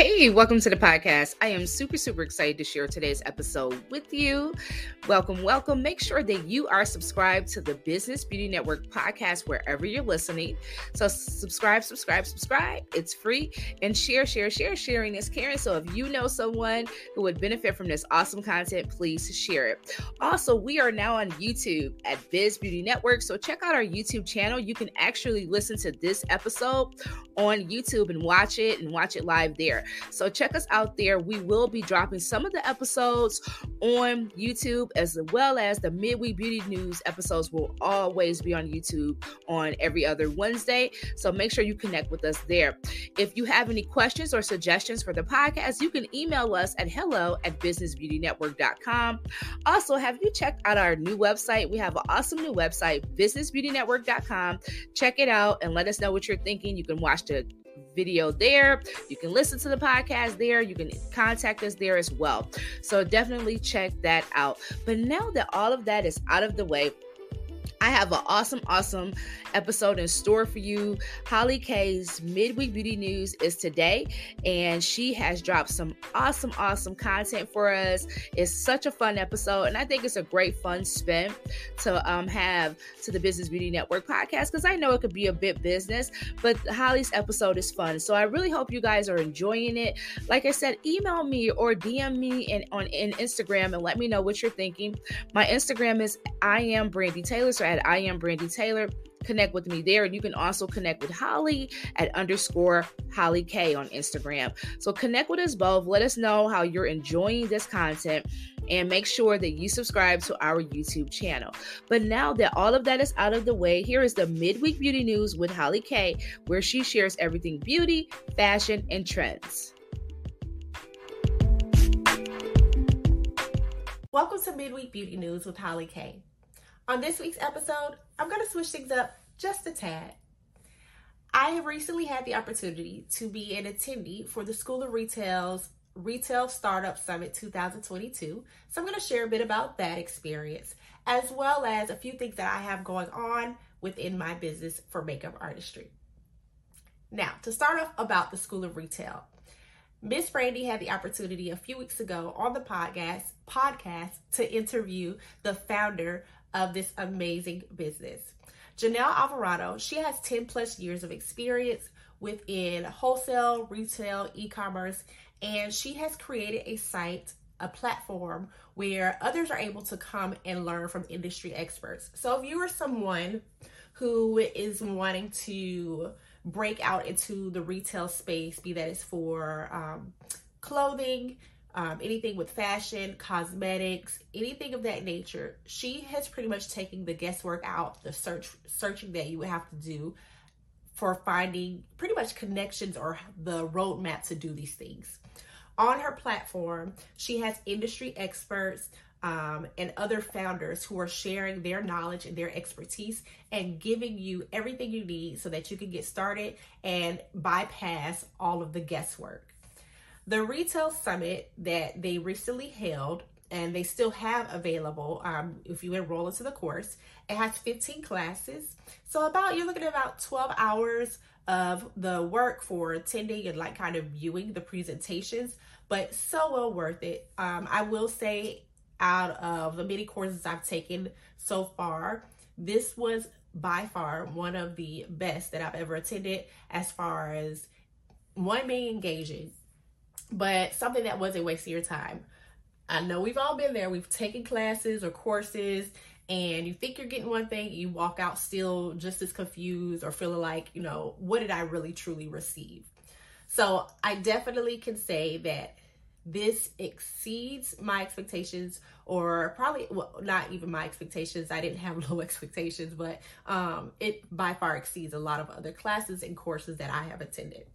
Hey, welcome to the podcast. I am super, super excited to share today's episode with you. Welcome, welcome. Make sure that you are subscribed to the Business Beauty Network podcast wherever you're listening. So, subscribe, subscribe, subscribe. It's free. And share, share, share. Sharing is caring. So, if you know someone who would benefit from this awesome content, please share it. Also, we are now on YouTube at Biz Beauty Network. So, check out our YouTube channel. You can actually listen to this episode on YouTube and watch it and watch it live there. So check us out there. We will be dropping some of the episodes on YouTube as well as the midweek beauty news episodes will always be on YouTube on every other Wednesday. So make sure you connect with us there. If you have any questions or suggestions for the podcast, you can email us at hello at businessbeautynetwork.com. Also, have you checked out our new website? We have an awesome new website, businessbeautynetwork.com. Check it out and let us know what you're thinking. You can watch the video there. You can listen to the podcast there. You can contact us there as well. So definitely check that out. But now that all of that is out of the way, I have an awesome, awesome episode in store for you. Holly K's midweek beauty news is today, and she has dropped some awesome, awesome content for us. It's such a fun episode, and I think it's a great fun spin to um, have to the Business Beauty Network podcast because I know it could be a bit business, but Holly's episode is fun. So I really hope you guys are enjoying it. Like I said, email me or DM me in, on in Instagram and let me know what you're thinking. My Instagram is I am Brandy Taylor. So at I am Brandy Taylor. Connect with me there. And you can also connect with Holly at underscore Holly K on Instagram. So connect with us both. Let us know how you're enjoying this content and make sure that you subscribe to our YouTube channel. But now that all of that is out of the way, here is the midweek beauty news with Holly K, where she shares everything beauty, fashion, and trends. Welcome to Midweek Beauty News with Holly K. On this week's episode, I'm going to switch things up just a tad. I have recently had the opportunity to be an attendee for the School of Retail's Retail Startup Summit 2022. So I'm going to share a bit about that experience, as well as a few things that I have going on within my business for makeup artistry. Now, to start off about the School of Retail, Miss Brandy had the opportunity a few weeks ago on the podcast podcast to interview the founder of this amazing business. Janelle Alvarado, she has 10 plus years of experience within wholesale, retail, e commerce, and she has created a site, a platform where others are able to come and learn from industry experts. So if you are someone who is wanting to break out into the retail space, be that it's for um, clothing, um, anything with fashion, cosmetics, anything of that nature. She has pretty much taken the guesswork out, the search searching that you would have to do for finding pretty much connections or the roadmap to do these things. On her platform, she has industry experts um, and other founders who are sharing their knowledge and their expertise and giving you everything you need so that you can get started and bypass all of the guesswork. The retail summit that they recently held and they still have available um, if you enroll into the course. It has 15 classes. So about you're looking at about 12 hours of the work for attending and like kind of viewing the presentations, but so well worth it. Um, I will say out of the many courses I've taken so far, this was by far one of the best that I've ever attended as far as one being engaging but something that wasn't wasting your time. I know we've all been there. We've taken classes or courses and you think you're getting one thing, you walk out still just as confused or feeling like, you know, what did I really truly receive? So I definitely can say that this exceeds my expectations or probably well, not even my expectations i didn't have low expectations but um, it by far exceeds a lot of other classes and courses that i have attended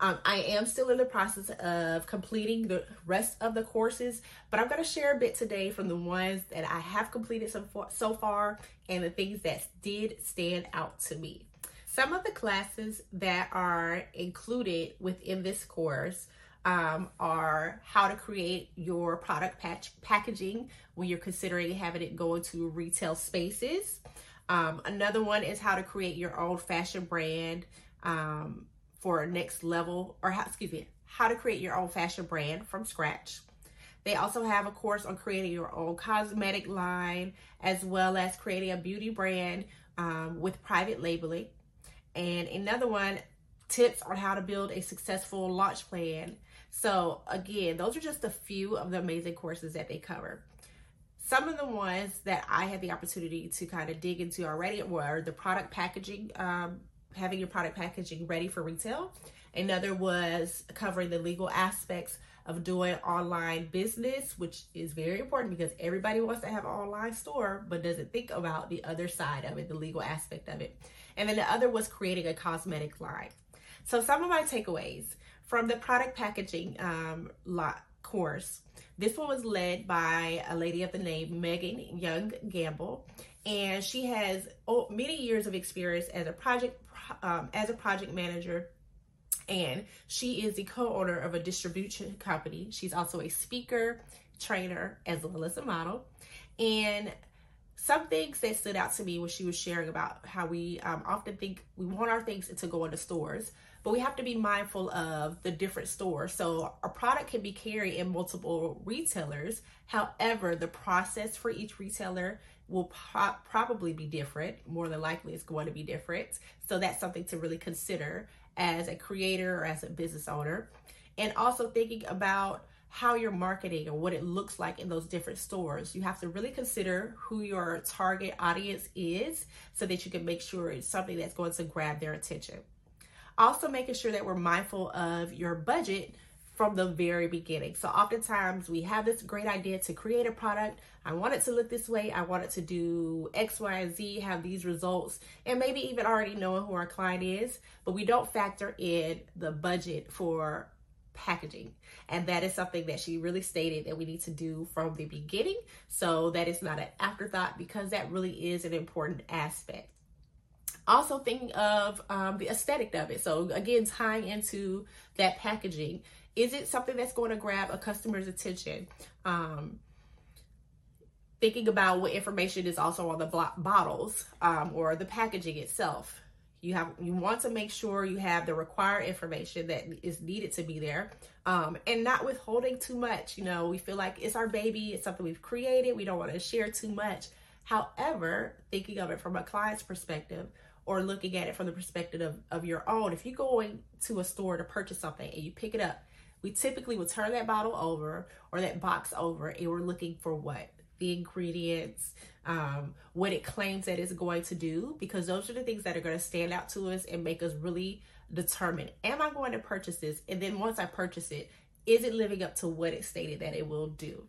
um, I am still in the process of completing the rest of the courses, but I'm going to share a bit today from the ones that I have completed so far, so far and the things that did stand out to me. Some of the classes that are included within this course um, are how to create your product patch packaging when you're considering having it go into retail spaces. Um, another one is how to create your own fashion brand. Um, for next level, or how, excuse me, how to create your own fashion brand from scratch. They also have a course on creating your own cosmetic line, as well as creating a beauty brand um, with private labeling. And another one, tips on how to build a successful launch plan. So, again, those are just a few of the amazing courses that they cover. Some of the ones that I had the opportunity to kind of dig into already were the product packaging, um, having your product packaging ready for retail. Another was covering the legal aspects of doing online business, which is very important because everybody wants to have an online store, but doesn't think about the other side of it, the legal aspect of it. And then the other was creating a cosmetic line. So, some of my takeaways from the product packaging um, lot course. This one was led by a lady of the name Megan Young Gamble, and she has oh, many years of experience as a project um, as a project manager and she is the co-owner of a distribution company. She's also a speaker, trainer, as well as a model. And some things that stood out to me when she was sharing about how we um, often think we want our things to go into stores, but we have to be mindful of the different stores. So a product can be carried in multiple retailers. However, the process for each retailer will pro- probably be different. More than likely, it's going to be different. So that's something to really consider as a creator or as a business owner. And also thinking about how you're marketing and what it looks like in those different stores. You have to really consider who your target audience is so that you can make sure it's something that's going to grab their attention. Also, making sure that we're mindful of your budget from the very beginning. So, oftentimes we have this great idea to create a product. I want it to look this way. I want it to do X, Y, Z, have these results, and maybe even already knowing who our client is, but we don't factor in the budget for packaging. And that is something that she really stated that we need to do from the beginning. So, that is not an afterthought because that really is an important aspect also thinking of um, the aesthetic of it so again tying into that packaging is it something that's going to grab a customer's attention? Um, thinking about what information is also on the bottles um, or the packaging itself. You have you want to make sure you have the required information that is needed to be there, um, and not withholding too much. You know, we feel like it's our baby, it's something we've created. We don't want to share too much. However, thinking of it from a client's perspective, or looking at it from the perspective of, of your own, if you're going to a store to purchase something and you pick it up we typically would turn that bottle over or that box over and we're looking for what? The ingredients, um, what it claims that it's going to do, because those are the things that are going to stand out to us and make us really determine am I going to purchase this? And then once I purchase it, is it living up to what it stated that it will do?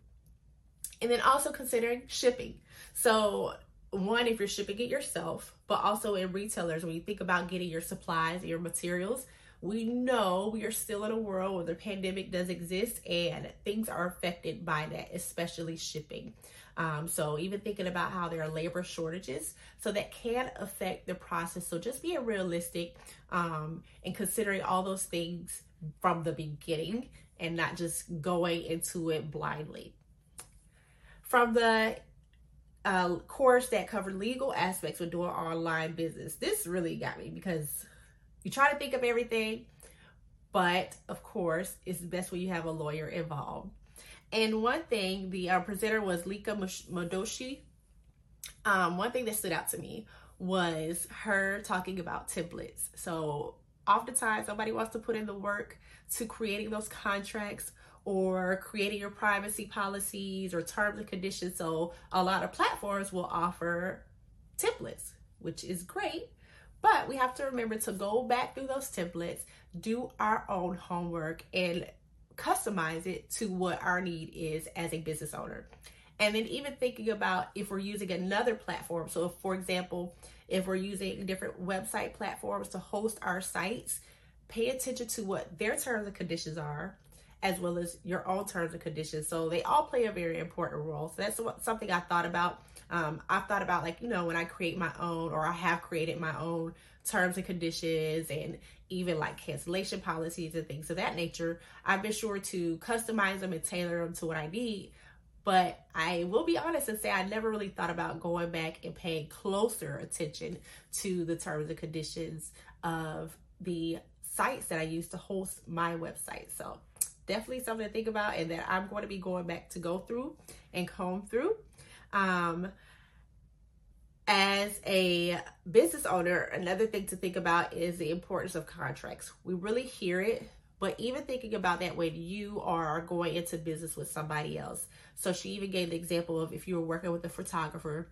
And then also considering shipping. So, one, if you're shipping it yourself, but also in retailers, when you think about getting your supplies your materials, we know we are still in a world where the pandemic does exist and things are affected by that, especially shipping. Um, so even thinking about how there are labor shortages, so that can affect the process. So just being realistic um, and considering all those things from the beginning and not just going into it blindly. From the uh, course that covered legal aspects of doing online business, this really got me because you try to think of everything, but of course, it's best when you have a lawyer involved. And one thing, the uh, presenter was Lika Modoshi. Um, one thing that stood out to me was her talking about templates. So, oftentimes, somebody wants to put in the work to creating those contracts or creating your privacy policies or terms and conditions. So, a lot of platforms will offer templates, which is great. But we have to remember to go back through those templates, do our own homework, and customize it to what our need is as a business owner. And then even thinking about if we're using another platform. So, if, for example, if we're using different website platforms to host our sites, pay attention to what their terms and conditions are, as well as your own terms and conditions. So they all play a very important role. So that's what, something I thought about um, I've thought about like, you know, when I create my own or I have created my own terms and conditions and even like cancellation policies and things of that nature, I've been sure to customize them and tailor them to what I need. But I will be honest and say I never really thought about going back and paying closer attention to the terms and conditions of the sites that I use to host my website. So definitely something to think about and that I'm going to be going back to go through and comb through. Um, as a business owner, another thing to think about is the importance of contracts. We really hear it, but even thinking about that when you are going into business with somebody else. So she even gave the example of if you were working with a photographer,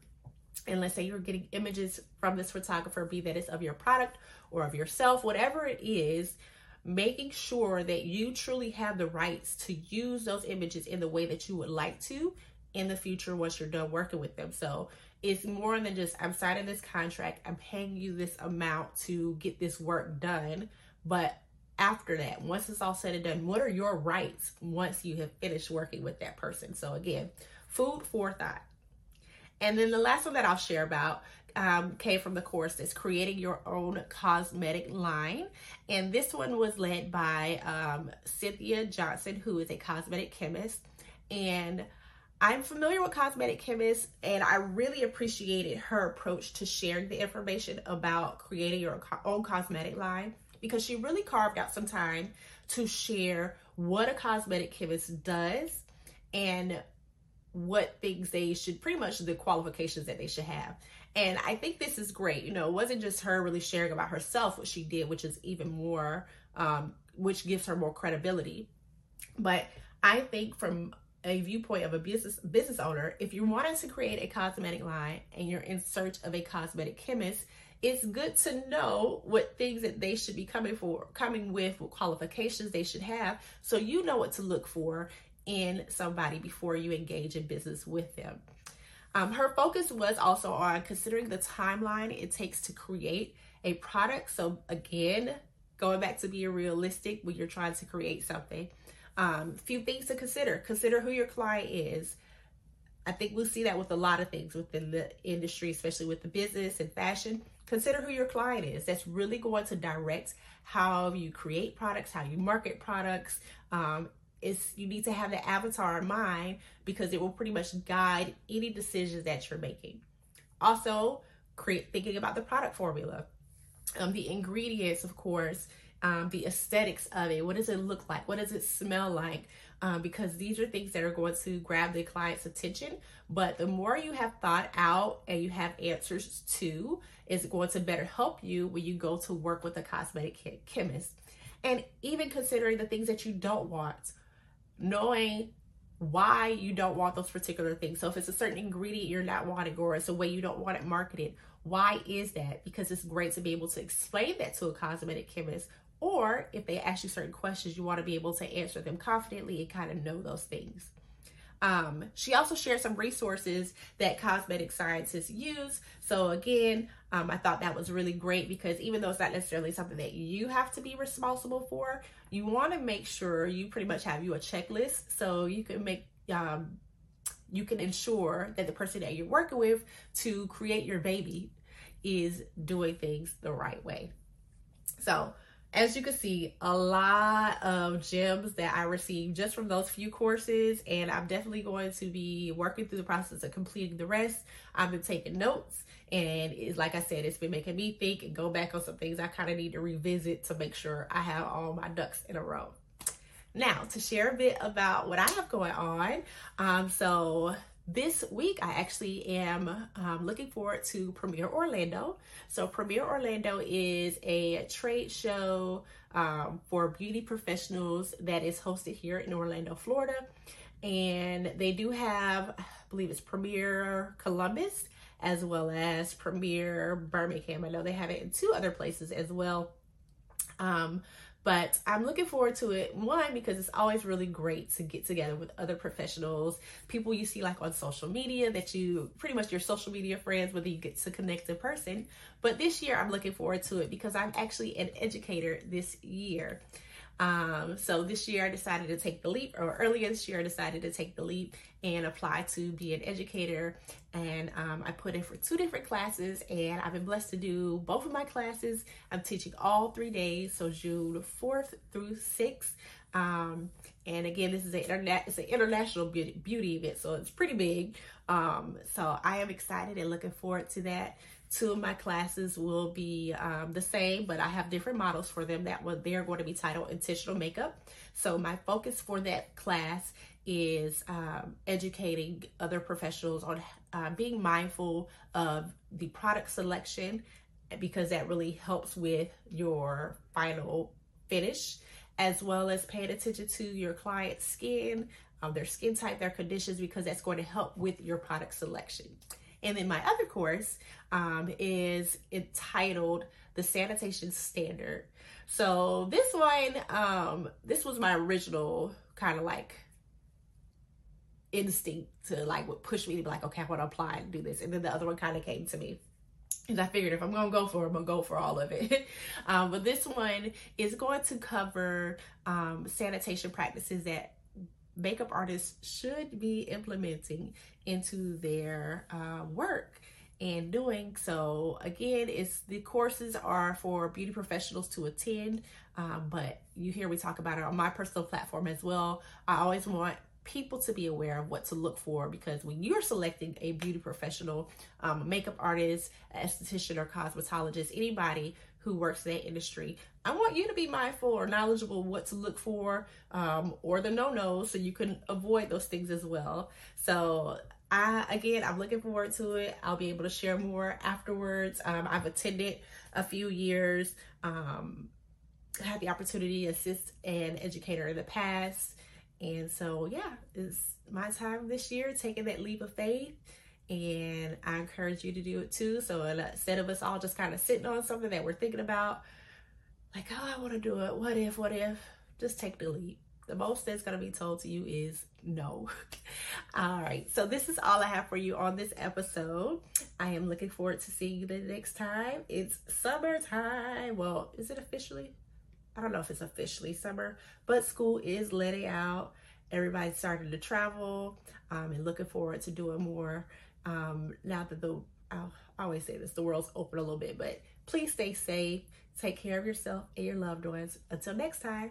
and let's say you're getting images from this photographer, be that it's of your product or of yourself, whatever it is, making sure that you truly have the rights to use those images in the way that you would like to in the future once you're done working with them. So it's more than just I'm signing this contract, I'm paying you this amount to get this work done. But after that, once it's all said and done, what are your rights once you have finished working with that person? So again, food for thought. And then the last one that I'll share about um, came from the course that's creating your own cosmetic line. And this one was led by um, Cynthia Johnson, who is a cosmetic chemist. And I'm familiar with cosmetic chemists, and I really appreciated her approach to sharing the information about creating your own cosmetic line because she really carved out some time to share what a cosmetic chemist does and what things they should pretty much the qualifications that they should have. And I think this is great. You know, it wasn't just her really sharing about herself, what she did, which is even more, um, which gives her more credibility. But I think from a viewpoint of a business business owner, if you're wanting to create a cosmetic line and you're in search of a cosmetic chemist, it's good to know what things that they should be coming for, coming with, what qualifications they should have, so you know what to look for in somebody before you engage in business with them. Um, her focus was also on considering the timeline it takes to create a product. So again, going back to being realistic when you're trying to create something um, few things to consider. Consider who your client is. I think we'll see that with a lot of things within the industry, especially with the business and fashion. Consider who your client is. That's really going to direct how you create products, how you market products. Um, it's you need to have the avatar in mind because it will pretty much guide any decisions that you're making. Also, create thinking about the product formula, um, the ingredients, of course, um, the aesthetics of it. What does it look like? What does it smell like? Um, because these are things that are going to grab the client's attention. But the more you have thought out and you have answers to, is going to better help you when you go to work with a cosmetic chemist. And even considering the things that you don't want, knowing why you don't want those particular things. So if it's a certain ingredient you're not wanting or it's a way you don't want it marketed, why is that? Because it's great to be able to explain that to a cosmetic chemist or if they ask you certain questions, you want to be able to answer them confidently and kind of know those things. Um, she also shared some resources that cosmetic scientists use. So again, um, I thought that was really great because even though it's not necessarily something that you have to be responsible for, you want to make sure you pretty much have you a checklist so you can make um, you can ensure that the person that you're working with to create your baby is doing things the right way. So as you can see, a lot of gems that I received just from those few courses, and I'm definitely going to be working through the process of completing the rest. I've been taking notes, and it's like I said, it's been making me think and go back on some things I kind of need to revisit to make sure I have all my ducks in a row. Now, to share a bit about what I have going on. Um, so this week I actually am um, looking forward to Premiere Orlando. So Premiere Orlando is a trade show um, for beauty professionals that is hosted here in Orlando, Florida. And they do have, I believe it's Premiere Columbus as well as Premiere Birmingham. I know they have it in two other places as well. Um, but I'm looking forward to it. One, because it's always really great to get together with other professionals, people you see like on social media that you pretty much your social media friends, whether you get to connect in person. But this year, I'm looking forward to it because I'm actually an educator this year. Um, so this year I decided to take the leap, or earlier this year I decided to take the leap and apply to be an educator. And um, I put in for two different classes, and I've been blessed to do both of my classes. I'm teaching all three days, so June 4th through 6th. Um, and again, this is an internet, it's an international beauty, beauty event, so it's pretty big. Um, so I am excited and looking forward to that. Two of my classes will be um, the same, but I have different models for them that will, they're going to be titled Intentional Makeup. So my focus for that class is um, educating other professionals on uh, being mindful of the product selection because that really helps with your final finish as well as paying attention to your client's skin, um, their skin type, their conditions, because that's going to help with your product selection. And then my other course um, is entitled The Sanitation Standard. So this one, um, this was my original kind of like instinct to like push me to be like, okay, I want to apply and do this. And then the other one kind of came to me. And I figured if I'm gonna go for it, I'm gonna go for all of it. um, but this one is going to cover um, sanitation practices that makeup artists should be implementing into their uh, work and doing. So again it's the courses are for beauty professionals to attend um, but you hear we talk about it on my personal platform as well. I always want people to be aware of what to look for because when you're selecting a beauty professional, um, makeup artist, esthetician, or cosmetologist, anybody who works in that industry, I want you to be mindful or knowledgeable what to look for um, or the no nos so you can avoid those things as well. So, I again, I'm looking forward to it. I'll be able to share more afterwards. Um, I've attended a few years. Um, had the opportunity to assist an educator in the past and so, yeah, it's my time this year taking that leap of faith. And I encourage you to do it too. So instead of us all just kind of sitting on something that we're thinking about, like, oh, I want to do it. What if, what if? Just take the leap. The most that's going to be told to you is no. all right. So this is all I have for you on this episode. I am looking forward to seeing you the next time. It's summertime. Well, is it officially? I don't know if it's officially summer, but school is letting out. Everybody's starting to travel um, and looking forward to doing more. Um, now that the, I'll always say this, the world's open a little bit, but please stay safe. Take care of yourself and your loved ones. Until next time.